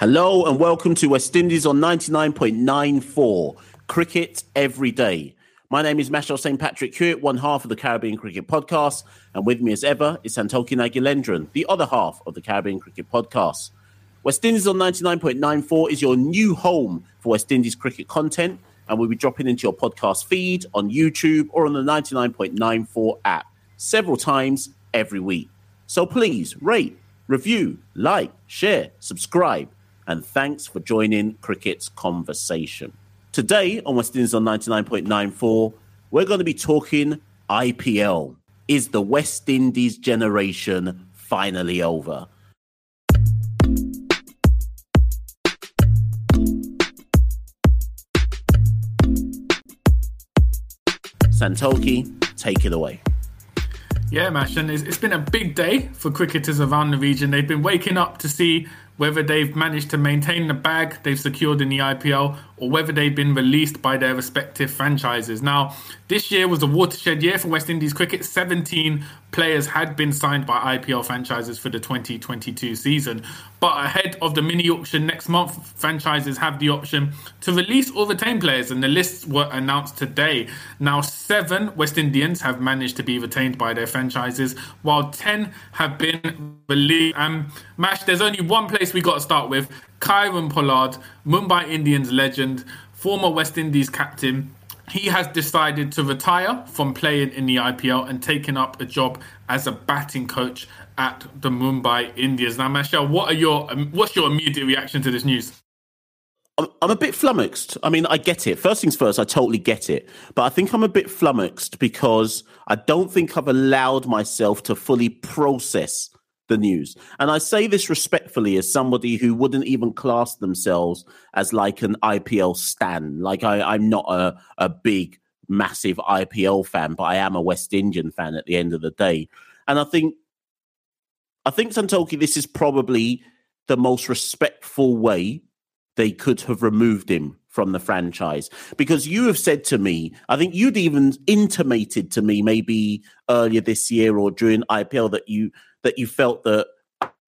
Hello and welcome to West Indies on 99.94 Cricket Every Day. My name is Machel St. Patrick Hewitt, one half of the Caribbean Cricket Podcast, and with me as ever is Santokie Nagulendran, the other half of the Caribbean Cricket Podcast. West Indies on 99.94 is your new home for West Indies cricket content, and we'll be dropping into your podcast feed on YouTube or on the 99.94 app several times every week. So please rate, review, like, share, subscribe, and thanks for joining Cricket's conversation. Today on West Indies on 99.94, we're going to be talking IPL. Is the West Indies generation finally over? Santokie, take it away. Yeah, Mash, and it's, it's been a big day for cricketers around the region. They've been waking up to see whether they've managed to maintain the bag they've secured in the IPL or whether they've been released by their respective franchises. Now, this year was a watershed year for West Indies cricket. 17 players had been signed by IPL franchises for the 2022 season. But ahead of the mini auction next month, franchises have the option to release or retain players, and the lists were announced today. Now, seven West Indians have managed to be retained by their franchises, while 10 have been released. Um, Mash, there's only one place we got to start with Kieron Pollard, Mumbai Indians legend, former West Indies captain he has decided to retire from playing in the IPL and taken up a job as a batting coach at the Mumbai Indians. Now, Machel, what are your um, what's your immediate reaction to this news? I'm a bit flummoxed. I mean, I get it. First things first, I totally get it. But I think I'm a bit flummoxed because I don't think I've allowed myself to fully process the news. And I say this respectfully as somebody who wouldn't even class themselves as like an IPL stan. Like I, am not a, a big, massive IPL fan, but I am a West Indian fan at the end of the day. And I think I think Santokie, this is probably the most respectful way they could have removed him from the franchise because you have said to me, I think you'd even intimated to me maybe earlier this year or during IPL that you that you felt that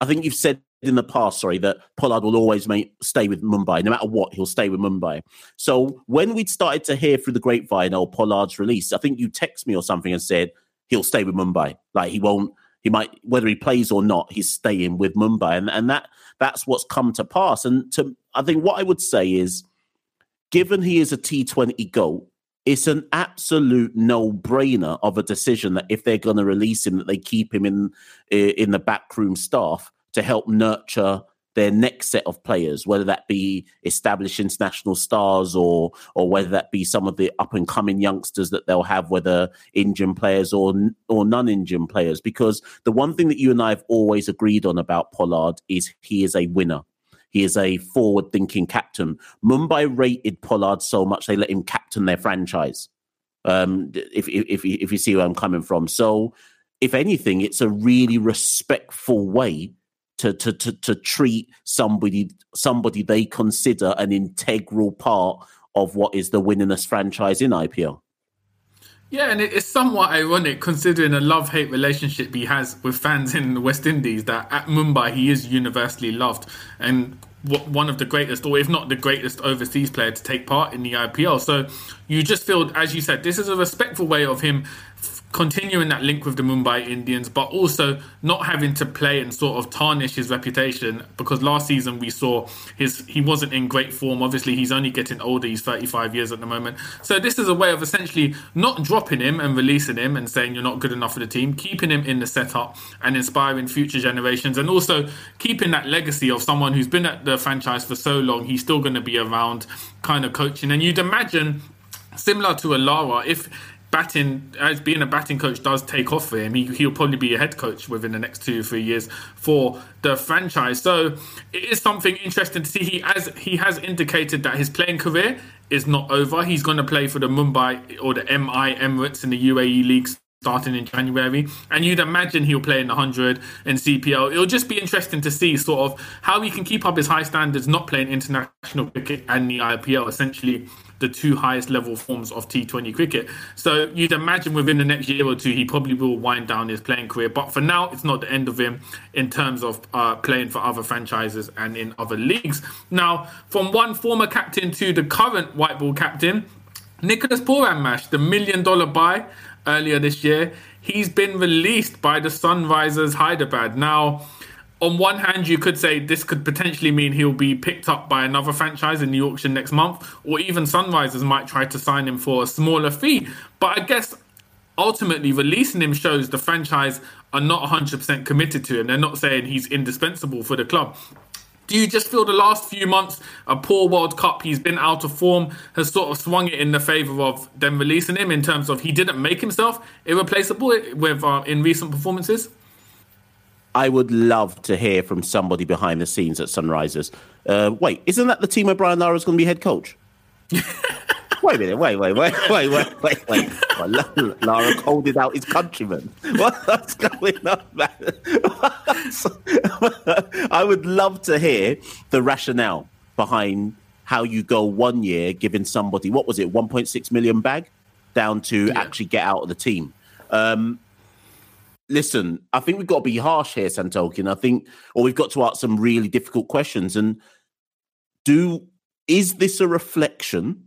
I think you've said in the past, sorry, that Pollard will always make, stay with Mumbai. No matter what, he'll stay with Mumbai. So when we'd started to hear through the grapevine, oh, Pollard's release, I think you text me or something and said he'll stay with Mumbai. Like he won't, he might, whether he plays or not, he's staying with Mumbai. And, and that that's what's come to pass. And to, I think what I would say is, given he is a T20 GOAT, it's an absolute no-brainer of a decision that if they're going to release him, that they keep him in in the backroom staff to help nurture their next set of players, whether that be established international stars or or whether that be some of the up and coming youngsters that they'll have, whether Indian players or or non Indian players. Because the one thing that you and I have always agreed on about Pollard is he is a winner. He is a forward thinking captain. Mumbai rated Pollard so much they let him captain their franchise. Um, if, if, if you see where I'm coming from. So, if anything, it's a really respectful way to, to, to, to treat somebody somebody they consider an integral part of what is the winningest franchise in IPL. Yeah, and it's somewhat ironic considering a love hate relationship he has with fans in the West Indies that at Mumbai he is universally loved and one of the greatest, or if not the greatest overseas player to take part in the IPL. So you just feel, as you said, this is a respectful way of him continuing that link with the Mumbai Indians, but also not having to play and sort of tarnish his reputation because last season we saw his he wasn't in great form. Obviously, he's only getting older. He's 35 years at the moment. So this is a way of essentially not dropping him and releasing him and saying you're not good enough for the team, keeping him in the setup and inspiring future generations, and also keeping that legacy of someone who's been at the franchise for so long. He's still going to be around, kind of coaching. And you'd imagine similar to Alara, if batting as being a batting coach does take off for him. He, he'll probably be a head coach within the next two or three years for the franchise. So it is something interesting to see. He as he has indicated that his playing career is not over. He's going to play for the Mumbai or the MI Emirates in the UAE leagues starting in January. And you'd imagine he'll play in the 100 in CPL. It'll just be interesting to see sort of how he can keep up his high standards, not playing international cricket and the IPL, essentially the two highest level forms of T20 cricket. So you'd imagine within the next year or two, he probably will wind down his playing career. But for now, it's not the end of him in terms of uh, playing for other franchises and in other leagues. Now, from one former captain to the current white ball captain, Nicholas Pooran Mash, the million dollar buy earlier this year. He's been released by the Sunrisers Hyderabad. Now, on one hand, you could say this could potentially mean he'll be picked up by another franchise in the auction next month, or even Sunrisers might try to sign him for a smaller fee. But I guess ultimately releasing him shows the franchise are not 100% committed to him. They're not saying he's indispensable for the club. Do you just feel the last few months, a poor World Cup, he's been out of form, has sort of swung it in the favour of them releasing him in terms of he didn't make himself irreplaceable with uh, in recent performances? I would love to hear from somebody behind the scenes at Sunrisers. Uh, wait, isn't that the team where Brian Lara is going to be head coach? wait a minute, wait, wait, wait, wait, wait, wait, wait. Well, Lara called out his countrymen. What's going on, man? I would love to hear the rationale behind how you go one year giving somebody, what was it, 1.6 million bag down to yeah. actually get out of the team. Um, listen, I think we've got to be harsh here, Santokin. I think, or we've got to ask some really difficult questions. And do is this a reflection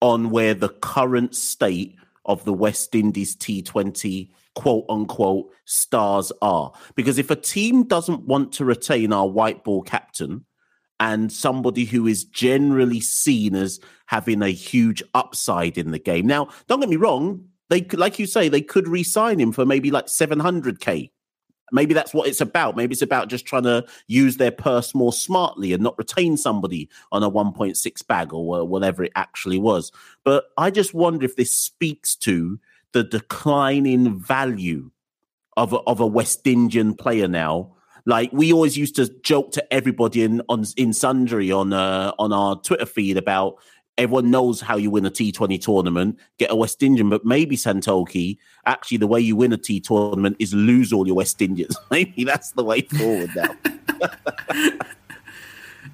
on where the current state of the West Indies T20 quote unquote stars are? Because if a team doesn't want to retain our white ball captain and somebody who is generally seen as having a huge upside in the game. Now, don't get me wrong, they like you say, they could re-sign him for maybe like 700k. Maybe that's what it's about. Maybe it's about just trying to use their purse more smartly and not retain somebody on a 1.6 bag or whatever it actually was. But I just wonder if this speaks to the decline in value of a, of a West Indian player now. Like we always used to joke to everybody in on in sundry on uh, on our Twitter feed about everyone knows how you win a T20 tournament, get a West Indian, but maybe Santokie, actually the way you win a T tournament is lose all your West Indians. maybe that's the way forward now.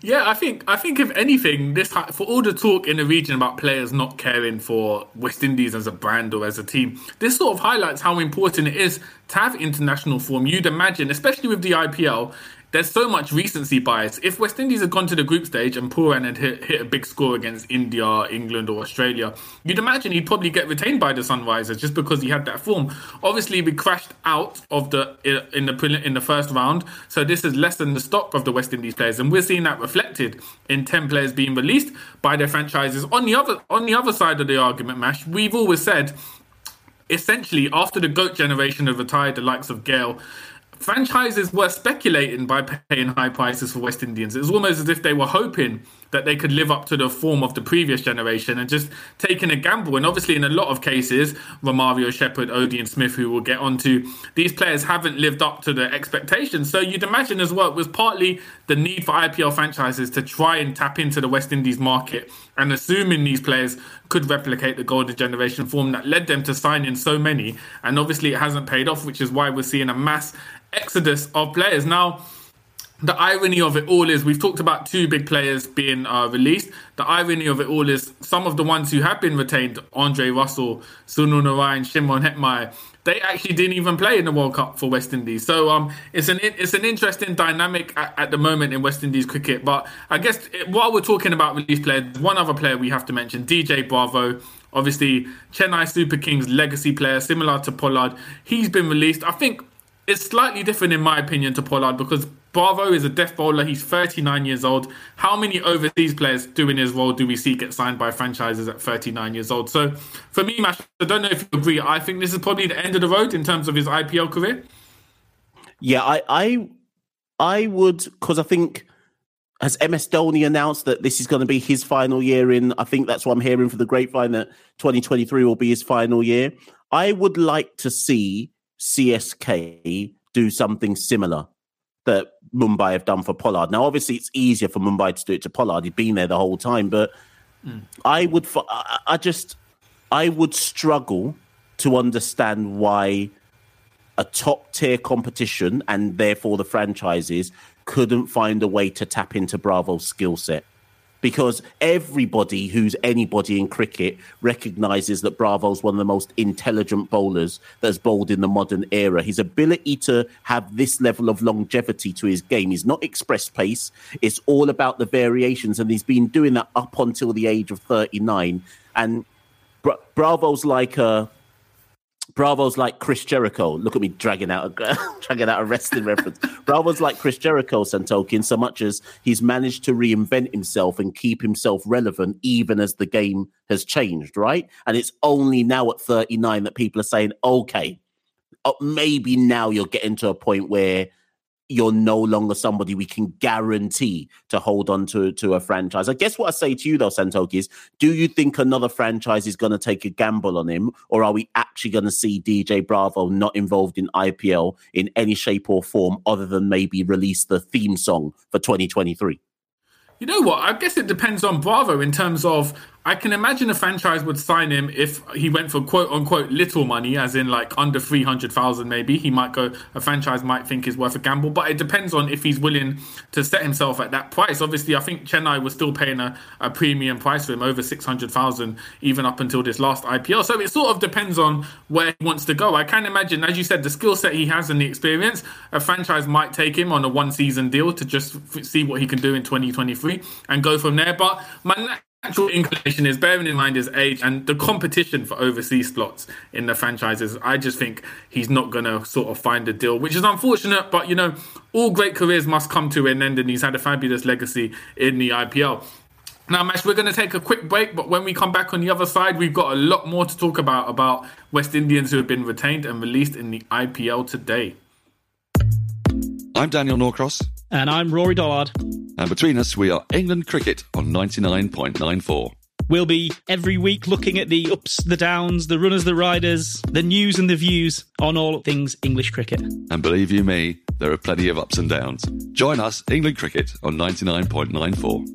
yeah, I think I think if anything, this for all the talk in the region about players not caring for West Indies as a brand or as a team, this sort of highlights how important it is to have international form. You'd imagine, especially with the IPL, there's so much recency bias. If West Indies had gone to the group stage and Pooran had hit, hit, a big score against India, England, or Australia, you'd imagine he'd probably get retained by the Sunrisers just because he had that form. Obviously, we crashed out of the in the in the first round, so this has lessened the stock of the West Indies players, and we're seeing that reflected in ten players being released by their franchises. On the other on the other side of the argument, Mash, we've always said essentially after the GOAT generation have retired, the likes of Gayle franchises were speculating by paying high prices for West Indians. It was almost as if they were hoping that they could live up to the form of the previous generation and just taking a gamble. And obviously, in a lot of cases, Romario Shepherd, and Smith, who we'll get onto, these players haven't lived up to the expectations. So you'd imagine as well, it was partly the need for IPL franchises to try and tap into the West Indies market and assuming these players could replicate the golden generation form that led them to sign in so many. And obviously, it hasn't paid off, which is why we're seeing a mass exodus of players. Now, the irony of it all is we've talked about two big players being uh, released. The irony of it all is some of the ones who have been retained, Andre Russell, Sunil Narine, Shimron Hetmyer, they actually didn't even play in the World Cup for West Indies. So um, it's an it's an interesting dynamic at, at, the moment in West Indies cricket. But I guess it, while we're talking about released players, one other player we have to mention, DJ Bravo. Obviously, Chennai Super Kings legacy player, similar to Pollard. He's been released. I think it's slightly different in my opinion to Pollard because Bravo is a death bowler. He's 39 years old. How many overseas players doing his role do we see get signed by franchises at 39 years old? So for me, Mash, I don't know if you agree. I think this is probably the end of the road in terms of his IPL career. Yeah, I I, I would because I think has MS Dhoni announced that this is going to be his final year in. I think that's what I'm hearing for the grapevine that 2023 will be his final year. I would like to see CSK do something similar that Mumbai have done for Pollard. Now, obviously, it's easier for Mumbai to do it to Pollard. He'd been there the whole time, but mm. I would, I just, I would struggle to understand why a top tier competition and therefore the franchises couldn't find a way to tap into Bravo's skill set because everybody who's anybody in cricket recognizes that Bravo's one of the most intelligent bowlers that's bowled in the modern era. His ability to have this level of longevity to his game is not express pace, it's all about the variations, and he's been doing that up until the age of 39. And Bra- Bravo's like a Bravo's like Chris Jericho. Look at me dragging out a dragging out a wrestling reference. Bravo's like Chris Jericho, Santokin, so much as he's managed to reinvent himself and keep himself relevant even as the game has changed, right? And it's only now at 39 that people are saying, okay, oh, maybe now you're getting to a point where you're no longer somebody we can guarantee to hold on to, to a franchise. I guess what I say to you though, Santokie, is do you think another franchise is going to take a gamble on him, or are we actually going to see DJ Bravo not involved in IPL in any shape or form other than maybe release the theme song for 2023? You know what? I guess it depends on Bravo in terms of I can imagine a franchise would sign him if he went for quote unquote little money, as in like under 300,000 maybe. He might go, a franchise might think is worth a gamble, but it depends on if he's willing to set himself at that price. Obviously, I think Chennai was still paying a, a premium price for him, over 600,000, even up until this last IPL. So it sort of depends on where he wants to go. I can imagine, as you said, the skill set he has and the experience, a franchise might take him on a one season deal to just f- see what he can do in 2023 and go from there. But my natural inclination is bearing in mind his age and the competition for overseas slots in the franchises. I just think he's not going to sort of find a deal, which is unfortunate. But you know, all great careers must come to an end, and he's had a fabulous legacy in the IPL. Now, Mash, we're going to take a quick break, but when we come back on the other side, we've got a lot more to talk about about West Indians who have been retained and released in the IPL today. I'm Daniel Norcross. And I'm Rory Dollard. And between us, we are England Cricket on 99.94. We'll be every week looking at the ups, the downs, the runners, the riders, the news and the views on all things English cricket. And believe you me, there are plenty of ups and downs. Join us, England Cricket, on 99.94.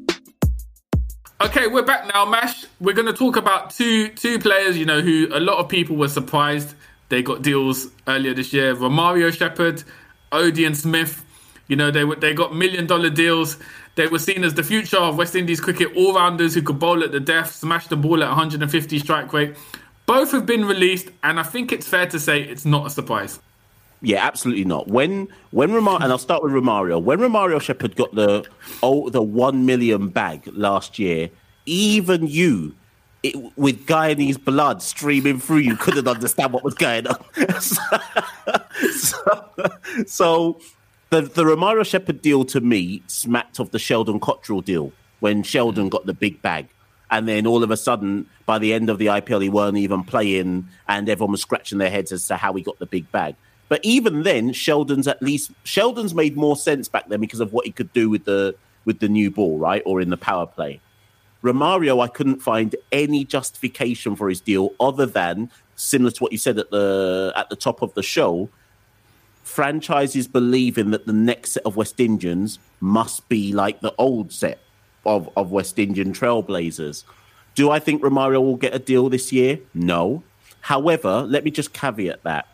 Okay, we're back now, Mash. We're going to talk about two two players, you know, who a lot of people were surprised they got deals earlier this year. Romario Shepherd, Odean Smith. You know, they they got million dollar deals. They were seen as the future of West Indies cricket, all rounders who could bowl at the death, smash the ball at 150 strike rate. Both have been released, and I think it's fair to say it's not a surprise. Yeah, absolutely not. When when Romar and I'll start with Romario. When Romario Shepherd got the oh the one million bag last year, even you it, with Guyanese blood streaming through you couldn't understand what was going on. so, so the the Romario Shepherd deal to me smacked of the Sheldon Cottrell deal when Sheldon mm. got the big bag. And then all of a sudden, by the end of the IPL, he weren't even playing, and everyone was scratching their heads as to how he got the big bag. But even then, Sheldon's at least Sheldon's made more sense back then because of what he could do with the with the new ball, right, or in the power play. Romario, I couldn't find any justification for his deal other than similar to what you said at the at the top of the show franchises believing that the next set of West Indians must be like the old set of, of West Indian trailblazers. Do I think Romario will get a deal this year? No. However, let me just caveat that.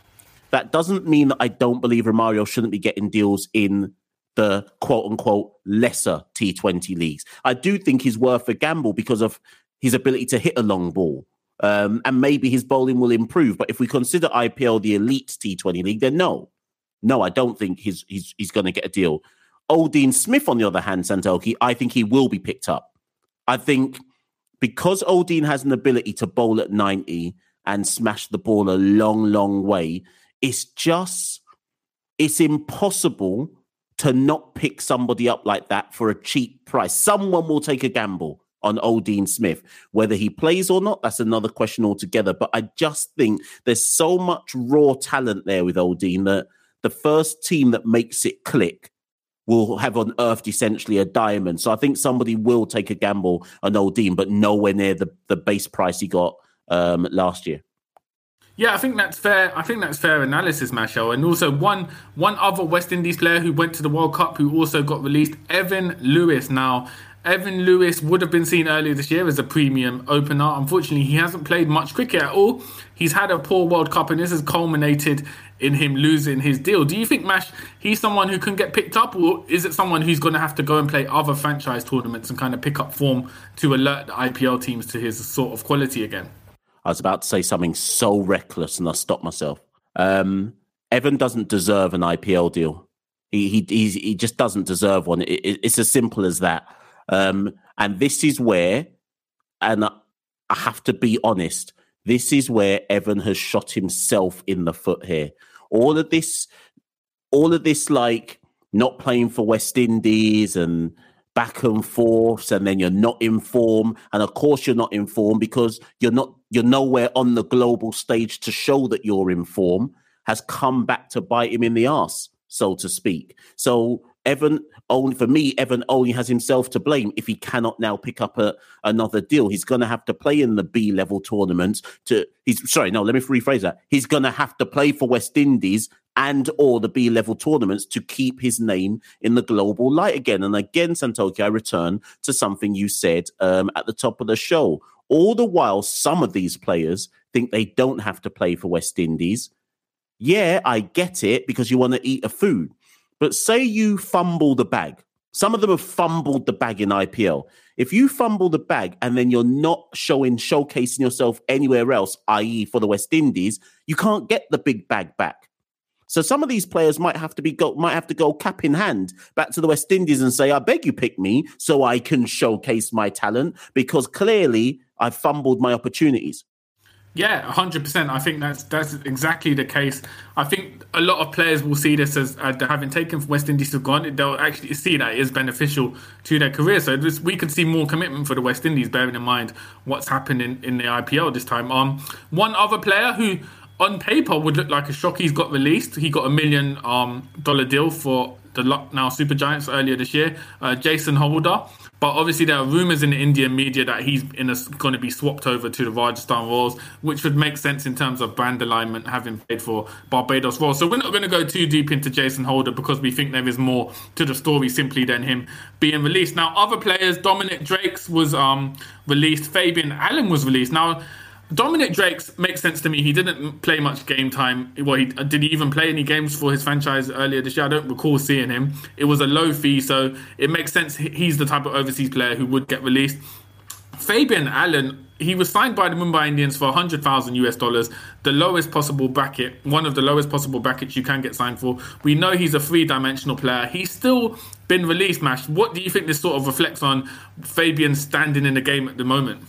That doesn't mean that I don't believe Romario shouldn't be getting deals in the quote unquote lesser T20 leagues. I do think he's worth a gamble because of his ability to hit a long ball. Um, and maybe his bowling will improve. But if we consider IPL the elite T20 league, then no. No, I don't think he's he's he's going to get a deal. Odean Smith, on the other hand, Santokie, I think he will be picked up. I think because Odean has an ability to bowl at 90 and smash the ball a long, long way, it's just it's impossible to not pick somebody up like that for a cheap price. Someone will take a gamble on Odean Smith. Whether he plays or not, that's another question altogether. But I just think there's so much raw talent there with Odean that the first team that makes it click will have unearthed essentially a diamond. So I think somebody will take a gamble on Odean, but nowhere near the, the base price he got um, last year. Yeah, I think that's fair. I think that's fair analysis, Machel. And also one one other West Indies player who went to the World Cup who also got released, Evan Lewis. Now, Evan Lewis would have been seen earlier this year as a premium opener. Unfortunately, he hasn't played much cricket at all. He's had a poor World Cup, and this has culminated in him losing his deal. Do you think Mash he's someone who can get picked up, or is it someone who's going to have to go and play other franchise tournaments and kind of pick up form to alert the IPL teams to his sort of quality again? I was about to say something so reckless, and I stopped myself. Um, Evan doesn't deserve an IPL deal. He he he just doesn't deserve one. It, it, it's as simple as that. Um, and this is where, and I have to be honest, this is where Evan has shot himself in the foot here. All of this, all of this, like not playing for West Indies and back and forth, and then you're not informed. And of course, you're not informed because you're not you're nowhere on the global stage to show that you're informed. Has come back to bite him in the ass, so to speak. So Evan only for me, Evan only has himself to blame if he cannot now pick up a, another deal. He's going to have to play in the B level tournaments. To he's sorry, no, let me rephrase that. He's going to have to play for West Indies and or the B level tournaments to keep his name in the global light again. And again, Santokie, I return to something you said um, at the top of the show. All the while, some of these players think they don't have to play for West Indies. Yeah, I get it because you want to eat a food. But say you fumble the bag. Some of them have fumbled the bag in IPL. If you fumble the bag and then you're not showing, showcasing yourself anywhere else, i.e., for the West Indies, you can't get the big bag back. So some of these players might have to be go, might have to go cap in hand back to the West Indies and say, "I beg you, pick me so I can showcase my talent," because clearly I've fumbled my opportunities. Yeah, hundred percent. I think that's that's exactly the case. I think a lot of players will see this as uh, having taken from West Indies to gone. They'll actually see that it is beneficial to their career. So this, we could see more commitment for the West Indies, bearing in mind what's happened in, in the IPL this time. Um, one other player who on paper would look like a shock. He's got released. He got a million um, dollar deal for the Lucknow Super Giants earlier this year. Uh, Jason Holder. But obviously, there are rumours in the Indian media that he's going to be swapped over to the Rajasthan Royals, which would make sense in terms of brand alignment, having played for Barbados Royals. So we're not going to go too deep into Jason Holder because we think there is more to the story simply than him being released. Now, other players, Dominic Drakes was um, released, Fabian Allen was released. Now, Dominic Drake's makes sense to me. He didn't play much game time. Well, he, uh, did he even play any games for his franchise earlier this year? I don't recall seeing him. It was a low fee, so it makes sense. He's the type of overseas player who would get released. Fabian Allen, he was signed by the Mumbai Indians for 100,000 US dollars, the lowest possible bracket, one of the lowest possible brackets you can get signed for. We know he's a three dimensional player. He's still been released, Mash. What do you think this sort of reflects on Fabian standing in the game at the moment?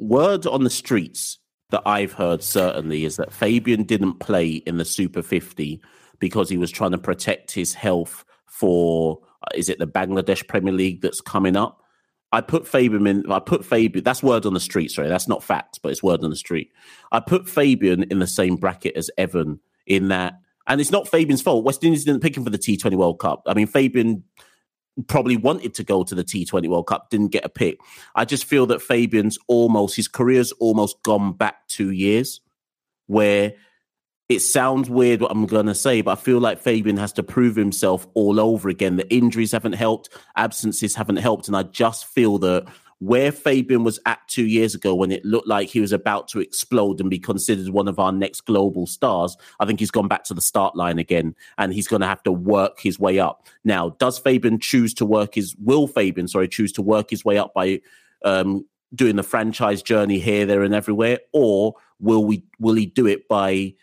Word on the streets that I've heard certainly is that Fabian didn't play in the Super 50 because he was trying to protect his health for uh, is it the Bangladesh Premier League that's coming up? I put Fabian in. I put Fabian. That's word on the street. Sorry, that's not facts, but it's word on the street. I put Fabian in the same bracket as Evan in that, and it's not Fabian's fault. West Indies didn't pick him for the T20 World Cup. I mean, Fabian probably wanted to go to the T20 World Cup, didn't get a pick. I just feel that Fabian's almost, his career's almost gone back two years where it sounds weird what I'm going to say, but I feel like Fabian has to prove himself all over again. The injuries haven't helped, absences haven't helped. And I just feel that where Fabian was at two years ago when it looked like he was about to explode and be considered one of our next global stars, I think he's gone back to the start line again and he's going to have to work his way up. Now, does Fabian choose to work his, will Fabian, sorry, choose to work his way up by um, doing the franchise journey here, there, and everywhere? Or will we, will he do it by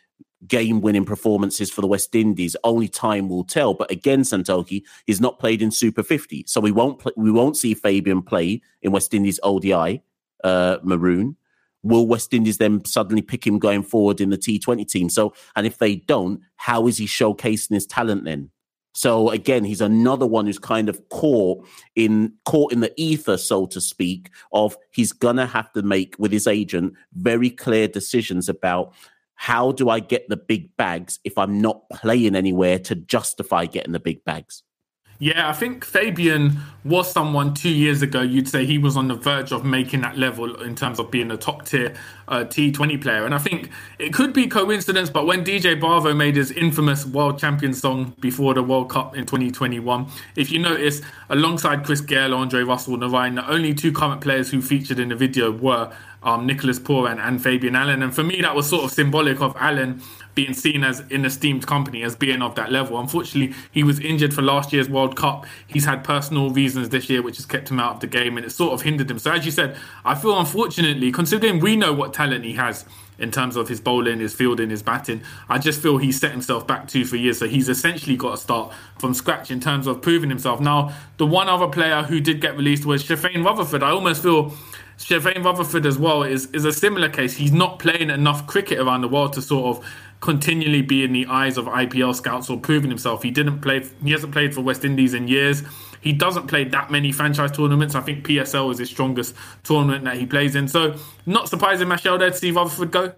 game winning performances for the West Indies. Only time will tell. But again, Santokie he's not played in Super 50, so we won't play, we won't see Fabian play in West Indies ODI uh, Maroon. Will West Indies then suddenly pick him going forward in the T20 team? So, and if they don't, how is he showcasing his talent then? So again, he's another one who's kind of caught in caught in the ether, so to speak, of he's gonna have to make with his agent very clear decisions about how do I get the big bags if I'm not playing anywhere to justify getting the big bags? Yeah, I think Fabian was someone two years ago you'd say he was on the verge of making that level in terms of being a top tier uh, T20 player. And I think it could be coincidence, but when DJ Bravo made his infamous world champion song before the World Cup in 2021, if you notice, alongside Chris Gayle, Andre Russell, Narine, the only two current players who featured in the video were um, Nicholas Pooran and Fabian Allen. And for me, that was sort of symbolic of Allen being seen as in esteemed company as being of that level. Unfortunately, he was injured for last year's World Cup. He's had personal reasons this year which has kept him out of the game and it sort of hindered him. So as you said, I feel unfortunately, considering we know what talent he has in terms of his bowling, his fielding, his batting, I just feel he's set himself back two, three years. So he's essentially got to start from scratch in terms of proving himself. Now, the one other player who did get released was Sherfane Rutherford. I almost feel Sherfane Rutherford as well is, is a similar case. He's not playing enough cricket around the world to sort of continually be in the eyes of IPL scouts or proving himself. He didn't play. He hasn't played for West Indies in years. He doesn't play that many franchise tournaments. I think PSL is his strongest tournament that he plays in. So not surprising, Machel, there to see Rutherford go.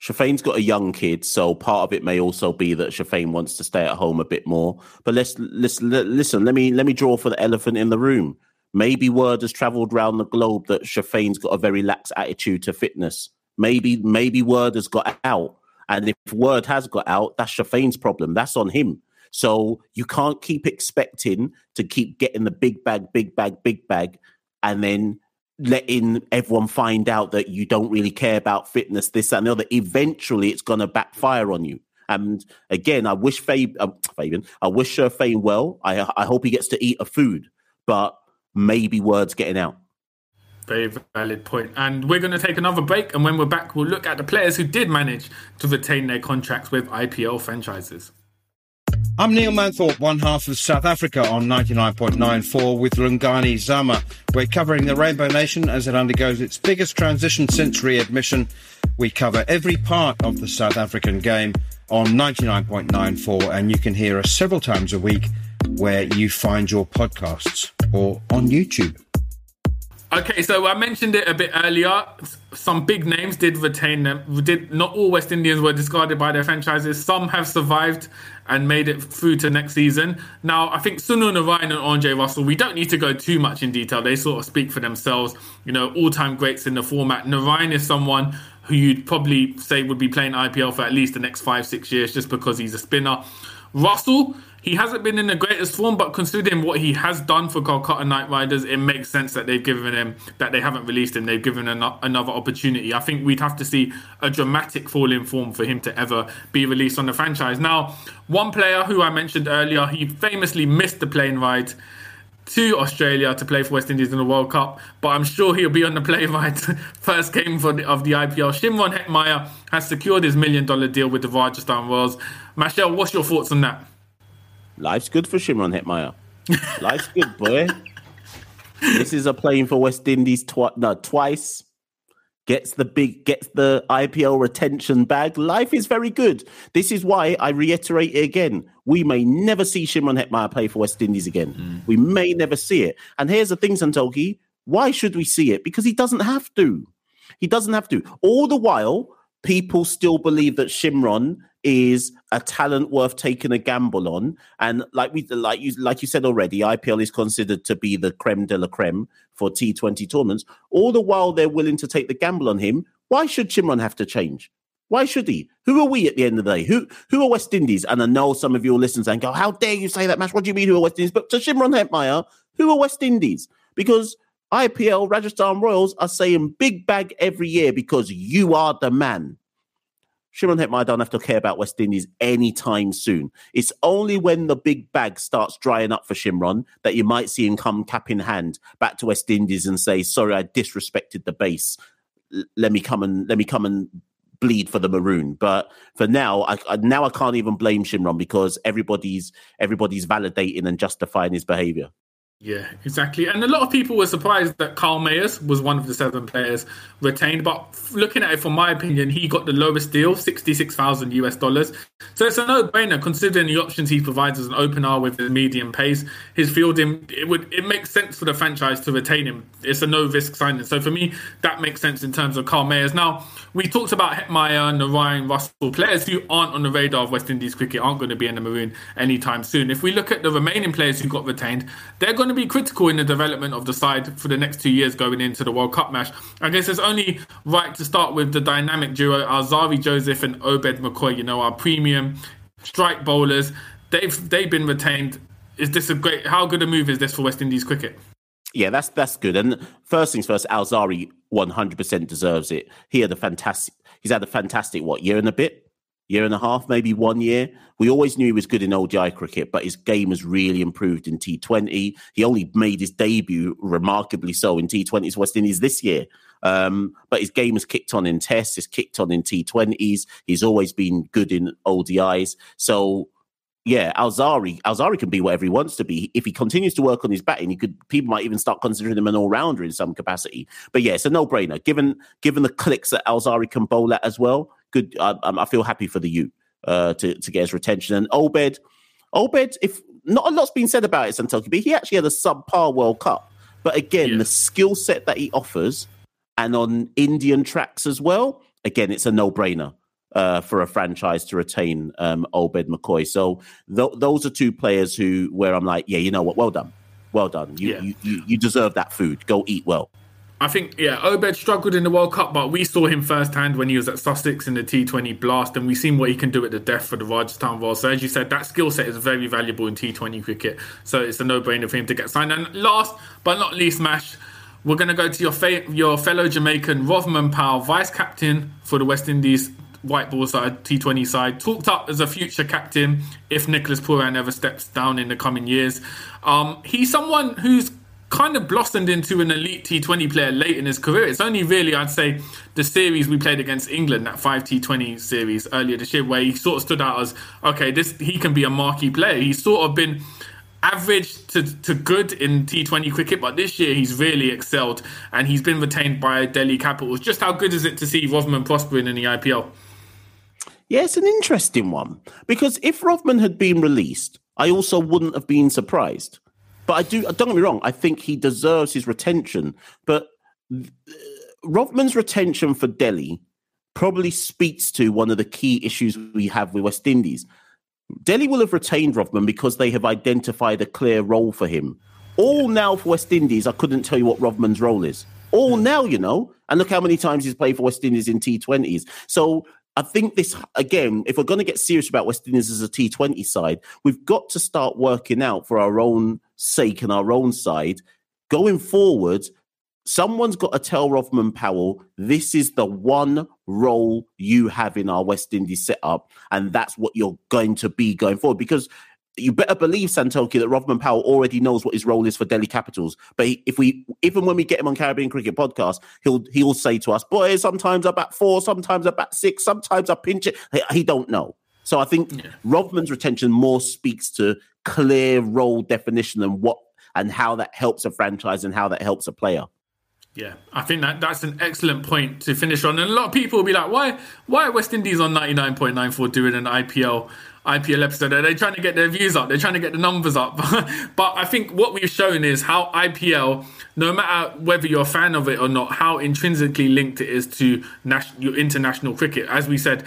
Sherfane's got a young kid, so part of it may also be that Sherfane wants to stay at home a bit more. But let's, let's listen. Let me let me draw for the elephant in the room. Maybe word has travelled around the globe that Sherfane's got a very lax attitude to fitness. Maybe maybe word has got out and if word has got out, that's Sherfane's problem. That's on him. So you can't keep expecting to keep getting the big bag, big bag, big bag, and then letting everyone find out that you don't really care about fitness, this, and the other. Eventually, it's going to backfire on you. And again, I wish Fab, uh, Fabian, I wish Shafane well. I, I hope he gets to eat a food, but maybe word's getting out. Very valid point. And we're going to take another break. And when we're back, we'll look at the players who did manage to retain their contracts with IPL franchises. I'm Neil Manthorpe, one half of South Africa on 99.94 with Lungani Zama. We're covering the Rainbow Nation as it undergoes its biggest transition since readmission. We cover every part of the South African game on 99.94 and you can hear us several times a week where you find your podcasts or on YouTube. Okay, so I mentioned it a bit earlier. Some big names did retain them. Did not all West Indians were discarded by their franchises. Some have survived and made it through to next season. Now, I think Sunil Narine and Andre Russell. We don't need to go too much in detail. They sort of speak for themselves. You know, all-time greats in the format. Narine is someone who you'd probably say would be playing IPL for at least the next five, six years, just because he's a spinner. Russell he hasn't been in the greatest form, but considering what he has done for Kolkata Knight Riders, it makes sense that they've given him that they haven't released him. They've given him another opportunity. I think we'd have to see a dramatic fall in form for him to ever be released on the franchise. Now, one player who I mentioned earlier, he famously missed the plane ride to Australia to play for West Indies in the World Cup, but I'm sure he'll be on the plane ride first game for the, of the IPL. Shimron Hetmyer has secured his million dollar deal with the Rajasthan Royals. Machel, what's your thoughts on that? Life's good for Shimron Hetmyer. Life's good, boy. this is a playing for West Indies twi- no, twice. Gets the big, gets the IPL retention bag. Life is very good. This is why I reiterate it again. We may never see Shimron Hetmyer play for West Indies again. Mm. We may never see it. And here's the thing, Santokie. Why should we see it? Because he doesn't have to. He doesn't have to. All the while, people still believe that Shimron is a talent worth taking a gamble on. And like we like you like you said already, IPL is considered to be the creme de la creme for T20 tournaments. All the while they're willing to take the gamble on him. Why should Shimron have to change? Why should he? Who are we at the end of the day? Who who are West Indies? And I know some of your listeners and go, How dare you say that, Mash? What do you mean who are West Indies? But to Shimron Hetmyer, who are West Indies? Because IPL Rajasthan Royals are saying big bag every year because you are the man. Shimron Hetmyer don't have to care about West Indies anytime soon. It's only when the big bag starts drying up for Shimron that you might see him come cap in hand back to West Indies and say, "Sorry, I disrespected the base. Let me come and let me come and bleed for the maroon." But for now, I, I now I can't even blame Shimron because everybody's everybody's validating and justifying his behaviour. Yeah, exactly. And a lot of people were surprised that Kyle Mayers was one of the seven players retained. But looking at it from my opinion, he got the lowest deal, 66,000 US dollars. So it's a no brainer considering the options he provides as an opener with his medium pace. His fielding, it would it makes sense for the franchise to retain him. It's a no risk signing. So for me, that makes sense in terms of Kyle Mayers. Now, we talked about Hetmyer and Ryan Russell, players who aren't on the radar of West Indies cricket, aren't going to be in the Maroon anytime soon. If we look at the remaining players who got retained, they're going to be critical in the development of the side for the next two years going into the World Cup match. I guess it's only right to start with the dynamic duo Alzarri Joseph and Obed McCoy. You know, our premium strike bowlers. They've they've been retained. Is this a great? How good a move is this for West Indies cricket? Yeah, that's that's good. And first things first, Alzarri 100% deserves it. He had a fantastic. He's had a fantastic what year and a bit year and a half, maybe one year. We always knew he was good in ODI cricket, but his game has really improved in T20. He only made his debut remarkably so in T20s West Indies this year. Um, but his game has kicked on in tests, he's kicked on in T20s. He's always been good in ODIs. So yeah, Alzari, Alzarri can be whatever he wants to be. If he continues to work on his batting, he could people might even start considering him an all rounder in some capacity. But yeah, it's a no brainer. Given given the clicks that Alzarri can bowl at as well, good. I, I feel happy for the youth uh, to to get his retention. And Obed, Obed, if not a lot's been said about it, Santokie, but he actually had a subpar World Cup. But again, yeah. the skill set that he offers, and on Indian tracks as well, again, it's a no brainer. Uh, for a franchise to retain um, Obed McCoy, so th- those are two players who where I'm like, yeah, you know what, well done, well done. You, yeah. you, you you deserve that food. Go eat well. I think, yeah, Obed struggled in the World Cup, but we saw him firsthand when he was at Sussex in the T20 Blast, and we've seen what he can do at the death for the Rajasthan Royals. So, as you said, that skill set is very valuable in T20 cricket. So, it's a no brainer for him to get signed. And last but not least, Mash, we're going to go to your, fa- your fellow Jamaican, Rovman Powell, vice captain for the West Indies white ball side, T20 side, talked up as a future captain if Nicholas Pooran ever steps down in the coming years. Um, he's someone who's kind of blossomed into an elite T20 player late in his career. It's only really, I'd say, the series we played against England, that five T20 series earlier this year, where he sort of stood out as okay, this he can be a marquee player. He's sort of been average to, to good in T20 cricket, but this year he's really excelled and he's been retained by Delhi Capitals. Just how good is it to see Rovman prospering in the IPL? Yeah, it's an interesting one because if Rovman had been released, I also wouldn't have been surprised but I do. Don't get me wrong. I think he deserves his retention. But uh, Rovman's retention for Delhi probably speaks to one of the key issues we have with West Indies. Delhi will have retained Rovman because they have identified a clear role for him. All now for West Indies, I couldn't tell you what Rovman's role is. All now, you know, and look how many times he's played for West Indies in T20s. So I think this again, if we're going to get serious about West Indies as a T20 side, we've got to start working out for our own sake and our own side going forward. Someone's got to tell Rovman Powell, this is the one role you have in our West Indies setup, and that's what you're going to be going forward. Because you better believe Santokie that Rovman Powell already knows what his role is for Delhi Capitals. But he, if we, even when we get him on Caribbean Cricket Podcast, he'll he'll say to us, "Boys, sometimes I bat four, sometimes I bat six, sometimes I pinch it." He, he don't know. So I think yeah. Rovman's retention more speaks to clear role definition and what and how that helps a franchise and how that helps a player. Yeah, I think that that's an excellent point to finish on. And a lot of people will be like, why why West Indies on 99.94 doing an IPL IPL episode. Are They're trying to get their views up. They're trying to get the numbers up. but I think what we've shown is how IPL, no matter whether you're a fan of it or not, how intrinsically linked it is to national, international cricket. As we said,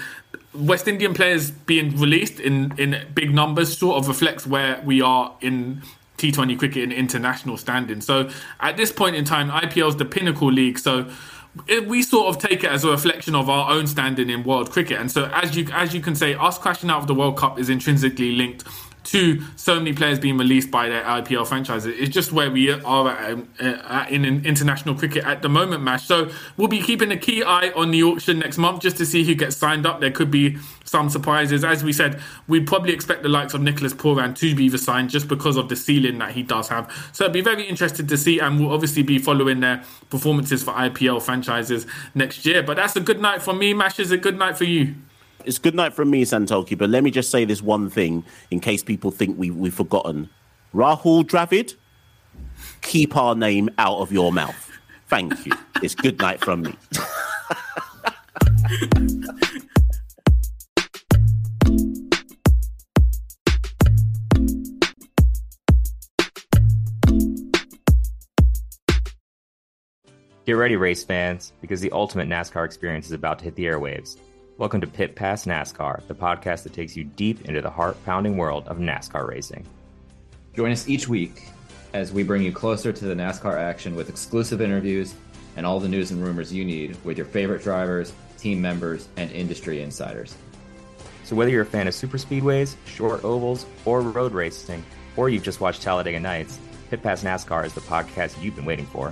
West Indian players being released in, in big numbers sort of reflects where we are in T20 cricket in international standing. So at this point in time, IPL is the pinnacle league. So we sort of take it as a reflection of our own standing in world cricket. And so, as you as you can say, us crashing out of the World Cup is intrinsically linked to so many players being released by their IPL franchises. It's just where we are at, um, uh, in, in international cricket at the moment, Mash. So we'll be keeping a key eye on the auction next month just to see who gets signed up. There could be some surprises. As we said, we'd probably expect the likes of Nicholas Pooran to be the signed just because of the ceiling that he does have. So it'd be very interested to see, and we'll obviously be following their performances for IPL franchises next year. But that's a good night for me, Mash. Is a good night for you. It's good night from me, Santokie. But let me just say this one thing in case people think we, we've forgotten. Rahul Dravid, keep our name out of your mouth. Thank you. It's good night from me. Get ready, race fans, because the ultimate NASCAR experience is about to hit the airwaves. Welcome to Pit Pass NASCAR, the podcast that takes you deep into the heart pounding world of NASCAR racing. Join us each week as we bring you closer to the NASCAR action with exclusive interviews and all the news and rumors you need with your favorite drivers, team members, and industry insiders. So, whether you're a fan of super speedways, short ovals, or road racing, or you've just watched Talladega Nights, Pit Pass NASCAR is the podcast you've been waiting for.